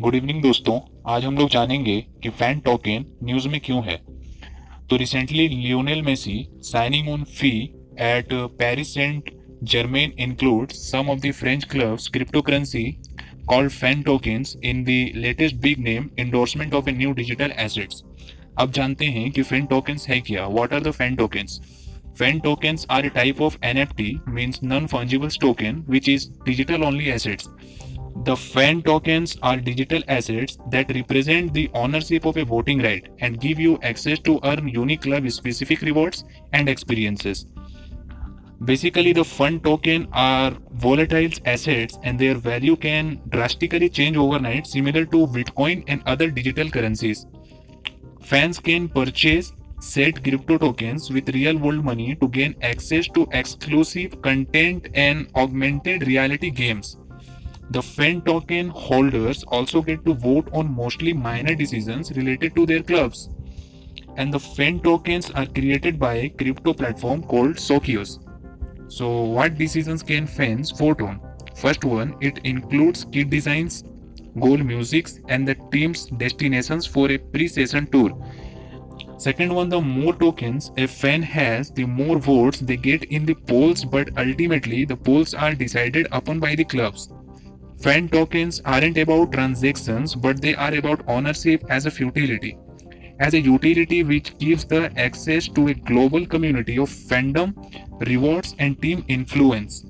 Good evening दोस्तों। आज हम लोग जानेंगे कि फ़ैन टोकन न्यूज़ में क्यों है। तो recently Lionel Messi signing on fee at Paris Saint Germain include some of the French clubs cryptocurrency called fan tokens in the latest big name endorsement of a new digital assets अब जानते हैं कि fan tokens है क्या। What are the fan tokens fan tokens are a type of N F T mean non fungibles token which is digital only assets The fan tokens are digital assets that represent the ownership of a voting right and give you access to earn unique club specific rewards and experiences. Basically, the fan token are volatile assets and their value can drastically change overnight, similar to Bitcoin and other digital currencies. Fans can purchase set crypto tokens with real world money to gain access to exclusive content and augmented reality games. The fan token holders also get to vote on mostly minor decisions related to their clubs. And the fan tokens are created by a crypto platform called Socios. So, what decisions can fans vote on? First one, it includes kit designs, goal musics, and the team's destinations for a pre-season tour. Second one, the more tokens a fan has, the more votes they get in the polls, but ultimately the polls are decided upon by the clubs. Fan tokens aren't about transactions, but they are about ownership as a utility. As a utility which gives the access to a global community of fandom, rewards, and team influence.